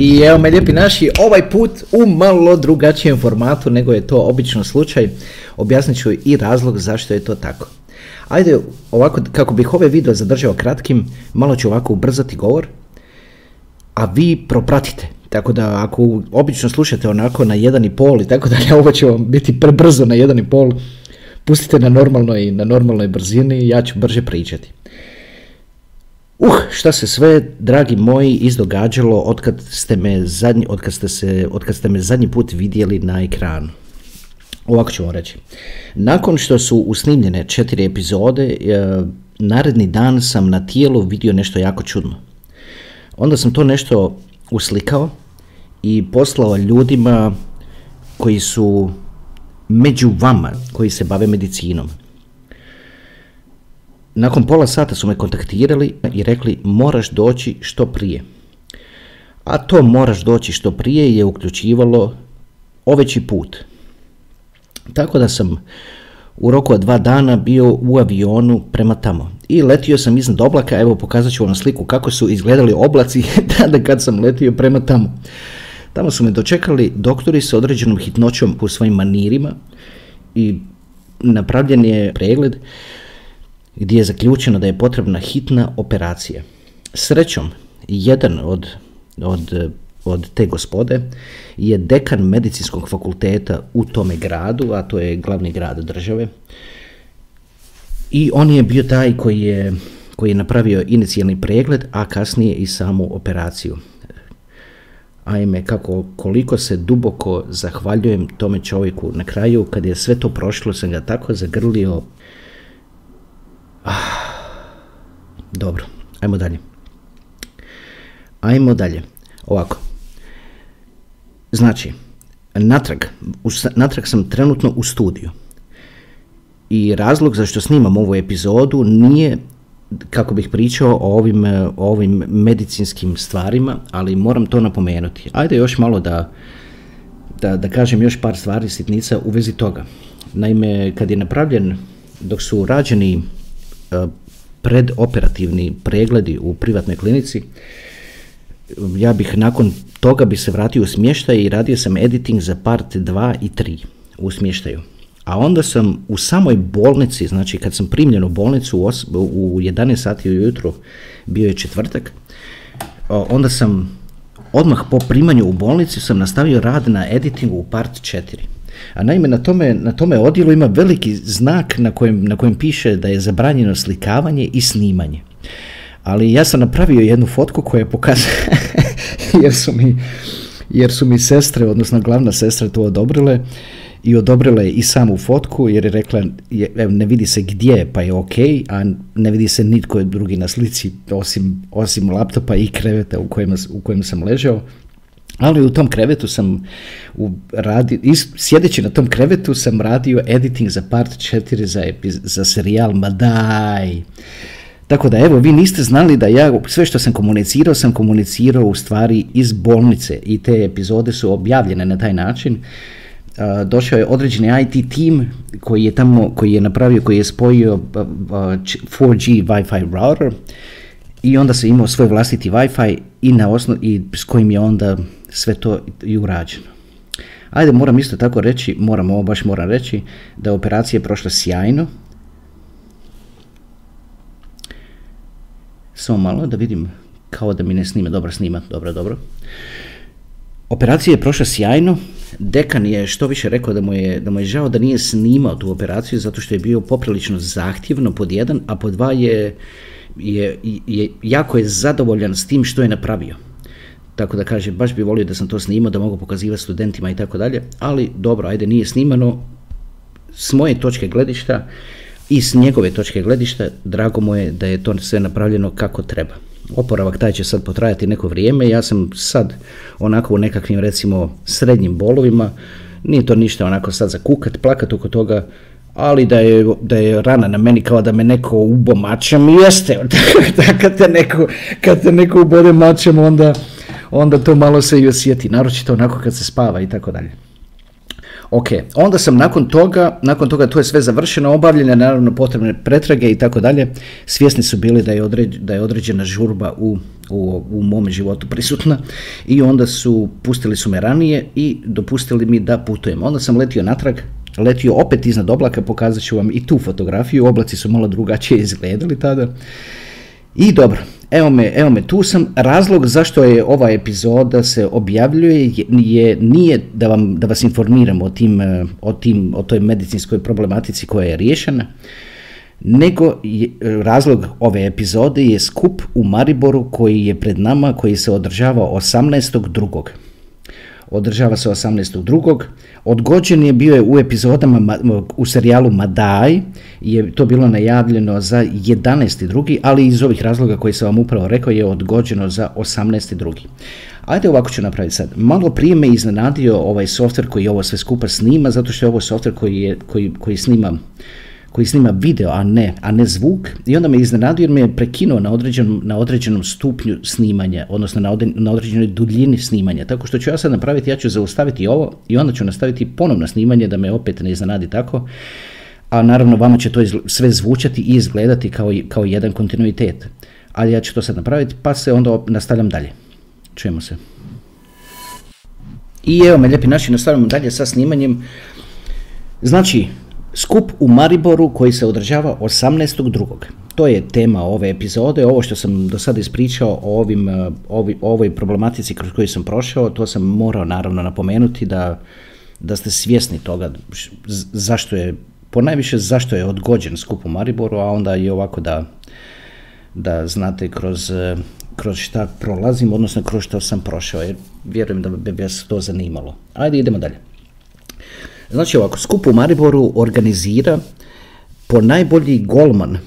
I evo me lijepi naši, ovaj put u malo drugačijem formatu nego je to obično slučaj. Objasnit ću i razlog zašto je to tako. Ajde, ovako, kako bih ove video zadržao kratkim, malo ću ovako ubrzati govor, a vi propratite. Tako da ako obično slušate onako na jedan i pol i tako dalje, ovo će vam biti prebrzo na jedan i pol, pustite na normalnoj, na normalnoj brzini, ja ću brže pričati. Uh, šta se sve, dragi moji, izdogađalo otkad ste me zadnji, otkad ste, se, otkad ste me zadnji put vidjeli na ekranu. Ovako ću vam reći. Nakon što su usnimljene četiri epizode, e, naredni dan sam na tijelu vidio nešto jako čudno. Onda sam to nešto uslikao i poslao ljudima koji su među vama, koji se bave medicinom. Nakon pola sata su me kontaktirali i rekli moraš doći što prije. A to moraš doći što prije je uključivalo oveći put. Tako da sam u roku od dva dana bio u avionu prema tamo. I letio sam iznad oblaka, evo pokazat ću vam sliku kako su izgledali oblaci tada kad sam letio prema tamo. Tamo su me dočekali doktori s određenom hitnoćom u svojim manirima i napravljen je pregled gdje je zaključeno da je potrebna hitna operacija. Srećom, jedan od, od, od te gospode je dekan medicinskog fakulteta u tome gradu, a to je glavni grad države. I on je bio taj koji je, koji je napravio inicijalni pregled, a kasnije i samu operaciju. Ajme, kako, koliko se duboko zahvaljujem tome čovjeku na kraju, kad je sve to prošlo, sam ga tako zagrlio, dobro, ajmo dalje. Ajmo dalje. Ovako. Znači, natrag, natrag sam trenutno u studiju. I razlog zašto snimam ovu epizodu nije kako bih pričao o ovim, o ovim medicinskim stvarima, ali moram to napomenuti. Ajde još malo da, da, da kažem još par stvari sitnica u vezi toga. Naime, kad je napravljen, dok su rađeni predoperativni pregledi u privatnoj klinici, ja bih nakon toga bi se vratio u smještaj i radio sam editing za part 2 i 3 u smještaju. A onda sam u samoj bolnici, znači kad sam primljen u bolnicu u 11 sati ujutro, bio je četvrtak, onda sam odmah po primanju u bolnici sam nastavio rad na editingu u part 4. A naime, na tome, na tome odjelu ima veliki znak na kojem, na kojem piše da je zabranjeno slikavanje i snimanje. Ali ja sam napravio jednu fotku koja je pokazala, jer su mi, jer su mi sestre, odnosno glavna sestra to odobrile i odobrile i samu fotku jer je rekla ne vidi se gdje pa je ok, a ne vidi se nitko drugi na slici osim, osim laptopa i kreveta u kojem, u kojem sam ležao ali u tom krevetu sam u radi, sjedeći na tom krevetu sam radio editing za part 4 za, za serijal Madaj. Tako da evo, vi niste znali da ja sve što sam komunicirao, sam komunicirao u stvari iz bolnice i te epizode su objavljene na taj način. došao je određeni IT tim koji je tamo, koji je napravio, koji je spojio 4G Wi-Fi router i onda se imao svoj vlastiti Wi-Fi i, na osnov, i s kojim je onda sve to i urađeno. Ajde, moram isto tako reći, moram ovo baš moram reći, da operacija je prošla sjajno. Samo malo da vidim, kao da mi ne snima, dobro snima, dobro, dobro. Operacija je prošla sjajno, dekan je što više rekao da mu je, da mu je žao da nije snimao tu operaciju zato što je bio poprilično zahtjevno pod jedan, a pod dva je, je, je jako je zadovoljan s tim što je napravio. Tako da kaže, baš bi volio da sam to snimao, da mogu pokazivati studentima i tako dalje, ali dobro, ajde, nije snimano. S moje točke gledišta i s njegove točke gledišta, drago mu je da je to sve napravljeno kako treba. Oporavak taj će sad potrajati neko vrijeme, ja sam sad onako u nekakvim recimo srednjim bolovima, nije to ništa onako sad za kukat, plakat oko toga, ali da je, da je rana na meni kao da me neko ubo mačem, jeste, kad te neko, kad te neko ubode mačem, onda, onda to malo se i osjeti, naročito onako kad se spava i tako dalje. Ok, onda sam nakon toga, nakon toga to je sve završeno, obavljene naravno potrebne pretrage i tako dalje. Svjesni su bili da je, da je određena žurba u, u, u mome životu prisutna i onda su, pustili su me ranije i dopustili mi da putujem. Onda sam letio natrag, letio opet iznad oblaka, pokazat ću vam i tu fotografiju, oblaci su malo drugačije izgledali tada. I dobro, evo me, evo me, tu sam. Razlog zašto je ova epizoda se objavljuje je, nije da, vam, da vas informiram o, tim, e, o, tim, o toj medicinskoj problematici koja je riješena, nego je, razlog ove epizode je skup u Mariboru koji je pred nama, koji se održava 18.2. Održava se 18.2. Odgođen je bio je u epizodama u serijalu Madaj, je to bilo najavljeno za 11.2. ali iz ovih razloga koji sam vam upravo rekao je odgođeno za 18.2. Ajde ovako ću napraviti sad. Malo prije me iznenadio ovaj softver koji ovo sve skupa snima, zato što je ovo softver koji, je, koji, koji snima koji snima video, a ne, a ne zvuk i onda me iznenadio jer me je prekinuo na određenom, na određenom stupnju snimanja, odnosno na, na određenoj duljini snimanja. Tako što ću ja sad napraviti, ja ću zaustaviti ovo i onda ću nastaviti ponovno snimanje da me opet ne iznenadi tako. A naravno vama će to sve zvučati i izgledati kao, kao jedan kontinuitet. Ali ja ću to sad napraviti pa se onda nastavljam dalje. Čujemo se. I evo me lijepi naši, nastavljamo dalje sa snimanjem. Znači, Skup u Mariboru koji se održava 18.2. To je tema ove epizode. Ovo što sam do sada ispričao o, ovim, e, ovi, ovoj problematici kroz koju sam prošao, to sam morao naravno napomenuti da, da ste svjesni toga zašto je, ponajviše zašto je odgođen skup u Mariboru, a onda i ovako da, da znate kroz, e, kroz šta prolazim, odnosno kroz što sam prošao, jer vjerujem da bi vas to zanimalo. Ajde, idemo dalje. Znači ovako, skup u Mariboru organizira po najbolji golman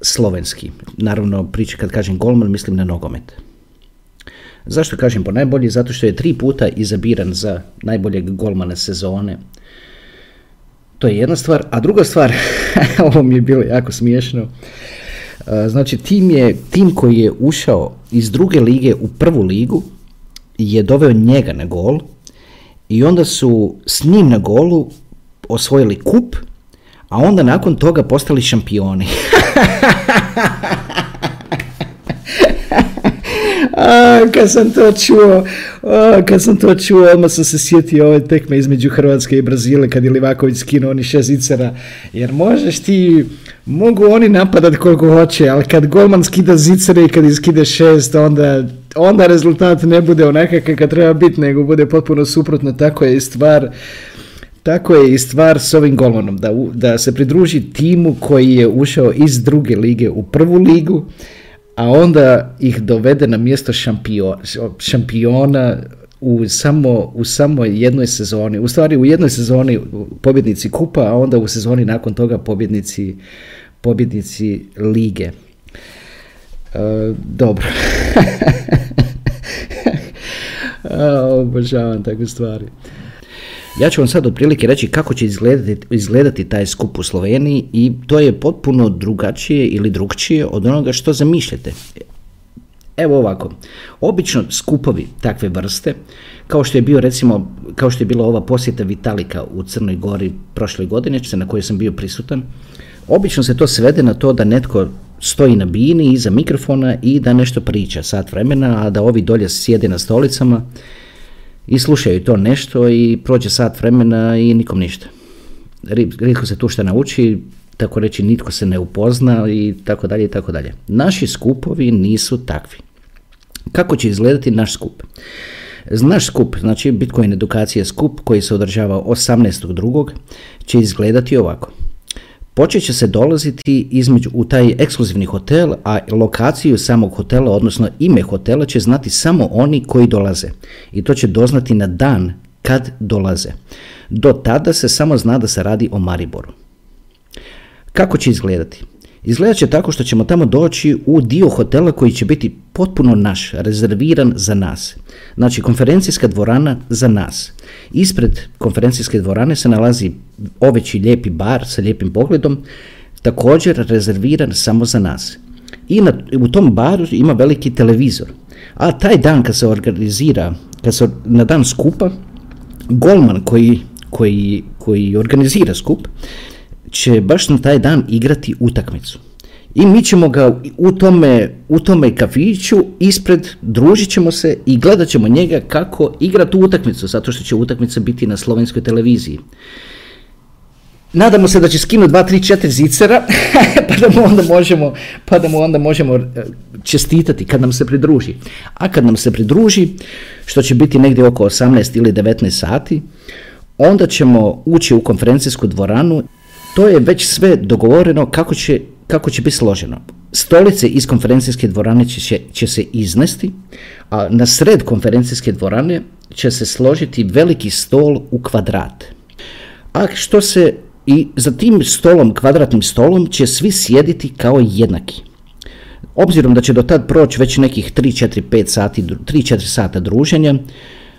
slovenski. Naravno, priča kad kažem golman, mislim na nogomet. Zašto kažem po najbolji? Zato što je tri puta izabiran za najboljeg golmana sezone. To je jedna stvar. A druga stvar, ovo mi je bilo jako smiješno, znači tim, je, tim koji je ušao iz druge lige u prvu ligu je doveo njega na gol i onda su s njim na golu osvojili kup, a onda nakon toga postali šampioni. a, kad sam to čuo, a, kad sam to čuo, odmah sam se sjetio ove tekme između Hrvatske i Brazile kad je Livaković skinuo oni šest jer možeš ti, mogu oni napadat koliko hoće, ali kad golman skida zicere i kad iskide šest, onda onda rezultat ne bude onakav kakav treba biti, nego bude potpuno suprotno, tako je i stvar tako je i stvar s ovim golmanom, da, da se pridruži timu koji je ušao iz druge lige u prvu ligu, a onda ih dovede na mjesto šampiona u samo, u samo jednoj sezoni, u stvari u jednoj sezoni pobjednici kupa, a onda u sezoni nakon toga pobjednici, pobjednici lige. E, dobro. Obožavam takve stvari. Ja ću vam sad otprilike reći kako će izgledati, izgledati taj skup u Sloveniji i to je potpuno drugačije ili drugčije od onoga što zamišljate. Evo ovako, obično skupovi takve vrste, kao što je bio recimo, kao što je bila ova posjeta Vitalika u Crnoj Gori prošle godine, na kojoj sam bio prisutan, obično se to svede na to da netko stoji na bini iza mikrofona i da nešto priča sat vremena, a da ovi dolje sjede na stolicama i slušaju to nešto i prođe sat vremena i nikom ništa. Rijetko se tu što nauči, tako reći nitko se ne upozna i tako dalje i tako dalje. Naši skupovi nisu takvi. Kako će izgledati naš skup? Naš skup, znači Bitcoin edukacija skup koji se održava 18.2. će izgledati ovako. Počet će se dolaziti između u taj ekskluzivni hotel, a lokaciju samog hotela, odnosno ime hotela će znati samo oni koji dolaze. I to će doznati na dan kad dolaze. Do tada se samo zna da se radi o Mariboru. Kako će izgledati? Izgledat će tako što ćemo tamo doći u dio hotela koji će biti potpuno naš, rezerviran za nas. Znači konferencijska dvorana za nas. Ispred konferencijske dvorane se nalazi oveći lijepi bar sa lijepim pogledom, također rezerviran samo za nas. I na, u tom baru ima veliki televizor. A taj dan kad se organizira, kad se na dan skupa, golman koji koji, koji organizira skup će baš na taj dan igrati utakmicu. I mi ćemo ga u tome, u tome kafiću ispred, družit ćemo se i gledat ćemo njega kako igra tu utakmicu, zato što će utakmica biti na slovenskoj televiziji. Nadamo se da će skinuti 2, 3, 4 zicera, pa da mu onda možemo, pa da mu onda možemo e, čestitati kad nam se pridruži. A kad nam se pridruži, što će biti negdje oko 18 ili 19 sati, onda ćemo ući u konferencijsku dvoranu. To je već sve dogovoreno kako će, kako će biti složeno. Stolice iz konferencijske dvorane će, će se iznesti, a na sred konferencijske dvorane će se složiti veliki stol u kvadrat. A što se i za tim stolom, kvadratnim stolom, će svi sjediti kao jednaki. Obzirom da će do tad proći već nekih 3, 4, 5 sati, 3, 4 sata druženja,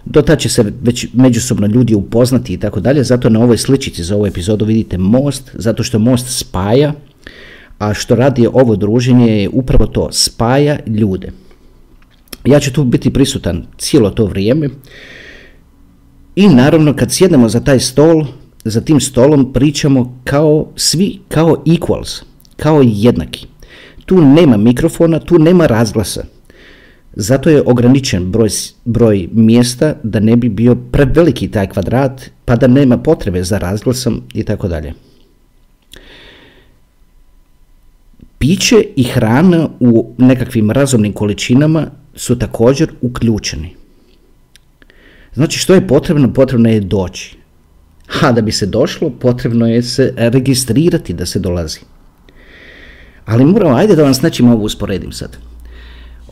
do tad će se već međusobno ljudi upoznati i tako dalje, zato na ovoj sličici za ovu epizodu vidite most, zato što most spaja, a što radi ovo druženje je upravo to, spaja ljude. Ja ću tu biti prisutan cijelo to vrijeme i naravno kad sjednemo za taj stol, za tim stolom pričamo kao svi, kao equals, kao jednaki. Tu nema mikrofona, tu nema razglasa. Zato je ograničen broj, broj mjesta da ne bi bio preveliki taj kvadrat, pa da nema potrebe za razglasom i tako dalje. Piće i hrana u nekakvim razumnim količinama su također uključeni. Znači što je potrebno? Potrebno je doći. A da bi se došlo, potrebno je se registrirati da se dolazi. Ali moramo, ajde da vam s nečim ovo usporedim sad.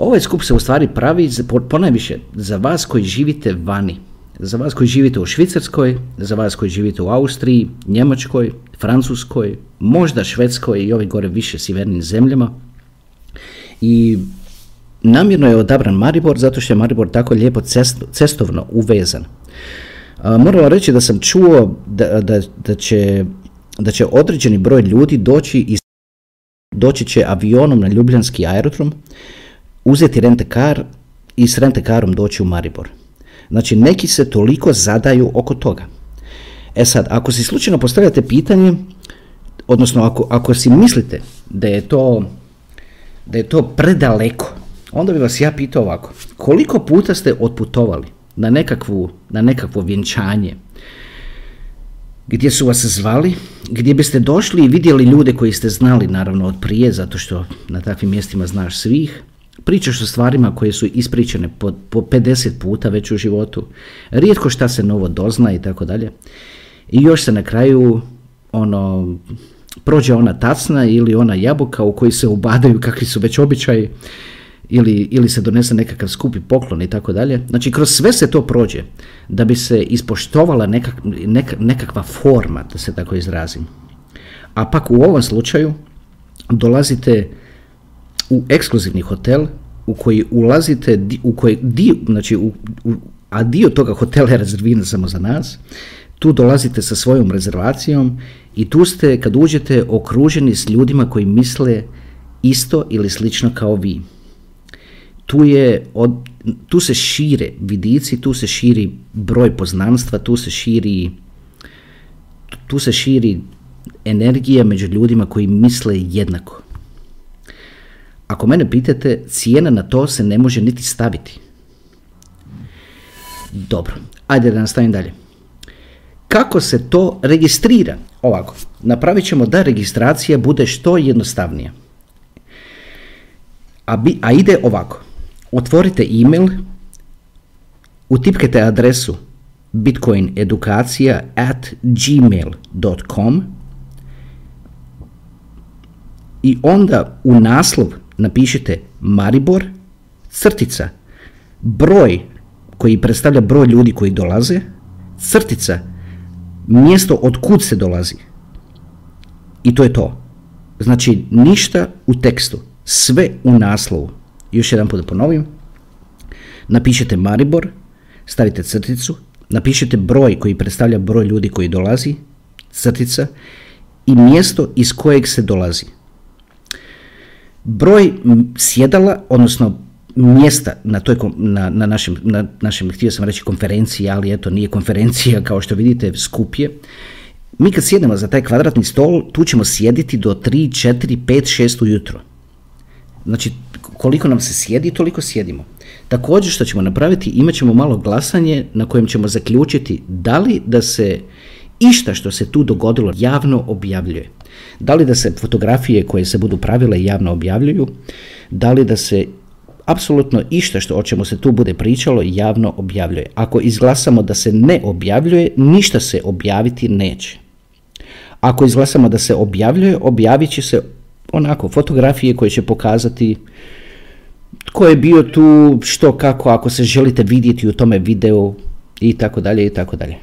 Ovaj skup se u stvari pravi ponajviše za vas koji živite vani. Za vas koji živite u Švicarskoj, za vas koji živite u Austriji, Njemačkoj, Francuskoj, možda Švedskoj i ovim gore više sjevernim zemljama. I namjerno je odabran Maribor zato što je Maribor tako lijepo cestovno uvezan. Moram reći da sam čuo da, da, da, će, da će određeni broj ljudi doći iz doći će avionom na Ljubljanski aerodrom, uzeti rentekar i s rentekarom doći u Maribor. Znači, neki se toliko zadaju oko toga. E sad, ako si slučajno postavljate pitanje, odnosno ako, ako si mislite da je to da je to predaleko, onda bi vas ja pitao ovako, koliko puta ste otputovali na, nekakvu, na nekakvo vjenčanje, gdje su vas zvali, gdje biste došli i vidjeli ljude koji ste znali naravno od prije, zato što na takvim mjestima znaš svih, pričaš o stvarima koje su ispričane po, po 50 puta već u životu, rijetko šta se novo dozna i tako dalje. I još se na kraju ono prođe ona tacna ili ona jabuka u koji se ubadaju kakvi su već običaji ili, ili se donese nekakav skupi poklon i tako dalje. Znači, kroz sve se to prođe da bi se ispoštovala nekak, nekakva forma, da se tako izrazim. A pak u ovom slučaju dolazite u ekskluzivni hotel u koji ulazite, u koji dio, znači, u, a dio toga hotela je rezerviran samo za nas, tu dolazite sa svojom rezervacijom i tu ste, kad uđete, okruženi s ljudima koji misle isto ili slično kao vi tu, je od, tu se šire vidici, tu se širi broj poznanstva, tu se širi tu se širi energija među ljudima koji misle jednako. Ako mene pitate, cijena na to se ne može niti staviti. Dobro, ajde da nastavim dalje. Kako se to registrira? Ovako, napravit ćemo da registracija bude što jednostavnija. A, bi, a ide ovako otvorite email, utipkajte adresu bitcoinedukacija at i onda u naslov napišite Maribor, crtica, broj koji predstavlja broj ljudi koji dolaze, crtica, mjesto od kud se dolazi. I to je to. Znači, ništa u tekstu, sve u naslovu. Još jedan put da ponovim. Napišete Maribor, stavite crticu, napišete broj koji predstavlja broj ljudi koji dolazi, crtica, i mjesto iz kojeg se dolazi. Broj sjedala, odnosno mjesta na, toj, na, na, našem, na našem, htio sam reći konferenciji, ali eto nije konferencija kao što vidite skupje. Mi kad sjednemo za taj kvadratni stol, tu ćemo sjediti do 3, 4, 5, 6 ujutro. Znači, koliko nam se sjedi, toliko sjedimo. Također što ćemo napraviti, imat ćemo malo glasanje na kojem ćemo zaključiti da li da se išta što se tu dogodilo javno objavljuje. Da li da se fotografije koje se budu pravile javno objavljuju, da li da se apsolutno išta što o čemu se tu bude pričalo javno objavljuje. Ako izglasamo da se ne objavljuje, ništa se objaviti neće. Ako izglasamo da se objavljuje, objavit će se onako fotografije koje će pokazati tko je bio tu, što, kako, ako se želite vidjeti u tome videu i tako dalje i tako dalje.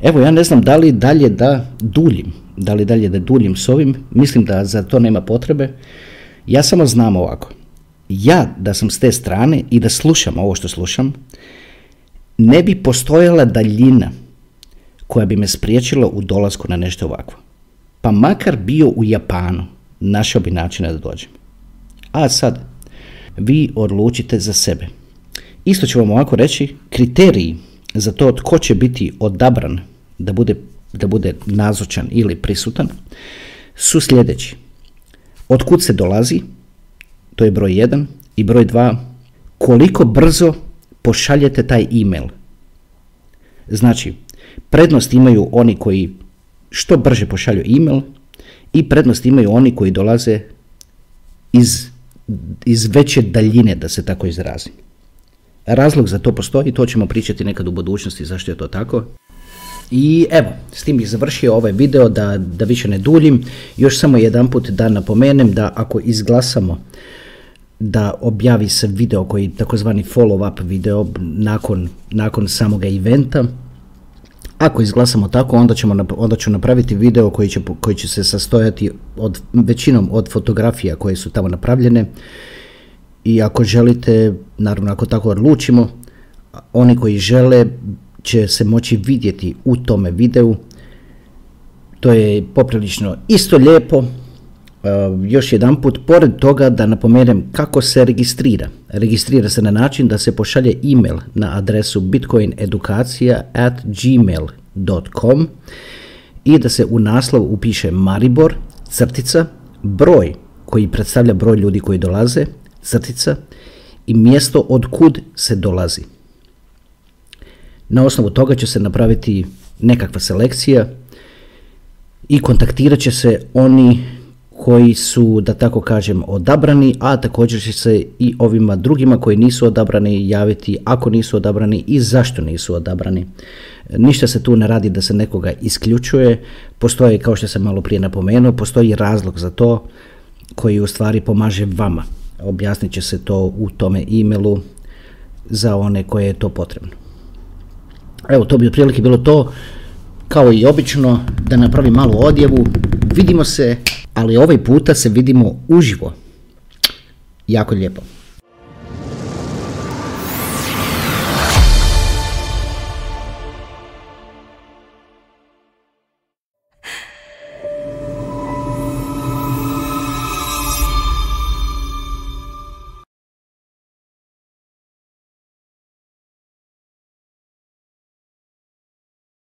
Evo, ja ne znam da li dalje da duljim, da li dalje da duljim s ovim, mislim da za to nema potrebe. Ja samo znam ovako. Ja da sam s te strane i da slušam ovo što slušam, ne bi postojala daljina koja bi me spriječila u dolasku na nešto ovakvo. Pa makar bio u Japanu, našao bi načina da dođem. A sad, vi odlučite za sebe. Isto ću vam ovako reći, kriteriji za to tko će biti odabran da bude, da bude nazočan ili prisutan su sljedeći. Otkud se dolazi, to je broj 1, i broj 2, koliko brzo pošaljete taj email. Znači, prednost imaju oni koji što brže pošalju email i prednost imaju oni koji dolaze iz, iz veće daljine, da se tako izrazim. Razlog za to postoji, to ćemo pričati nekad u budućnosti zašto je to tako. I evo, s tim bih završio ovaj video da, da više ne duljim. Još samo jedan put da napomenem da ako izglasamo da objavi se video koji takozvani follow-up video nakon, nakon samoga eventa, ako izglasamo tako, onda, ćemo, onda ću napraviti video koji će, koji će se sastojati od, većinom od fotografija koje su tamo napravljene i ako želite, naravno ako tako odlučimo, oni koji žele će se moći vidjeti u tome videu. To je poprilično isto lijepo. Uh, još jedan put, pored toga da napomenem kako se registrira. Registrira se na način da se pošalje email na adresu bitcoinedukacija at gmail.com i da se u naslov upiše Maribor, crtica, broj koji predstavlja broj ljudi koji dolaze, crtica i mjesto od kud se dolazi. Na osnovu toga će se napraviti nekakva selekcija i kontaktirat će se oni koji su, da tako kažem, odabrani, a također će se i ovima drugima koji nisu odabrani javiti ako nisu odabrani i zašto nisu odabrani. Ništa se tu ne radi da se nekoga isključuje, postoji, kao što sam malo prije napomenuo, postoji razlog za to koji u stvari pomaže vama. Objasnit će se to u tome e-mailu za one koje je to potrebno. Evo, to bi otprilike bilo to, kao i obično, da napravim malu odjevu. Vidimo se, ali ovaj puta se vidimo uživo. Jako lijepo.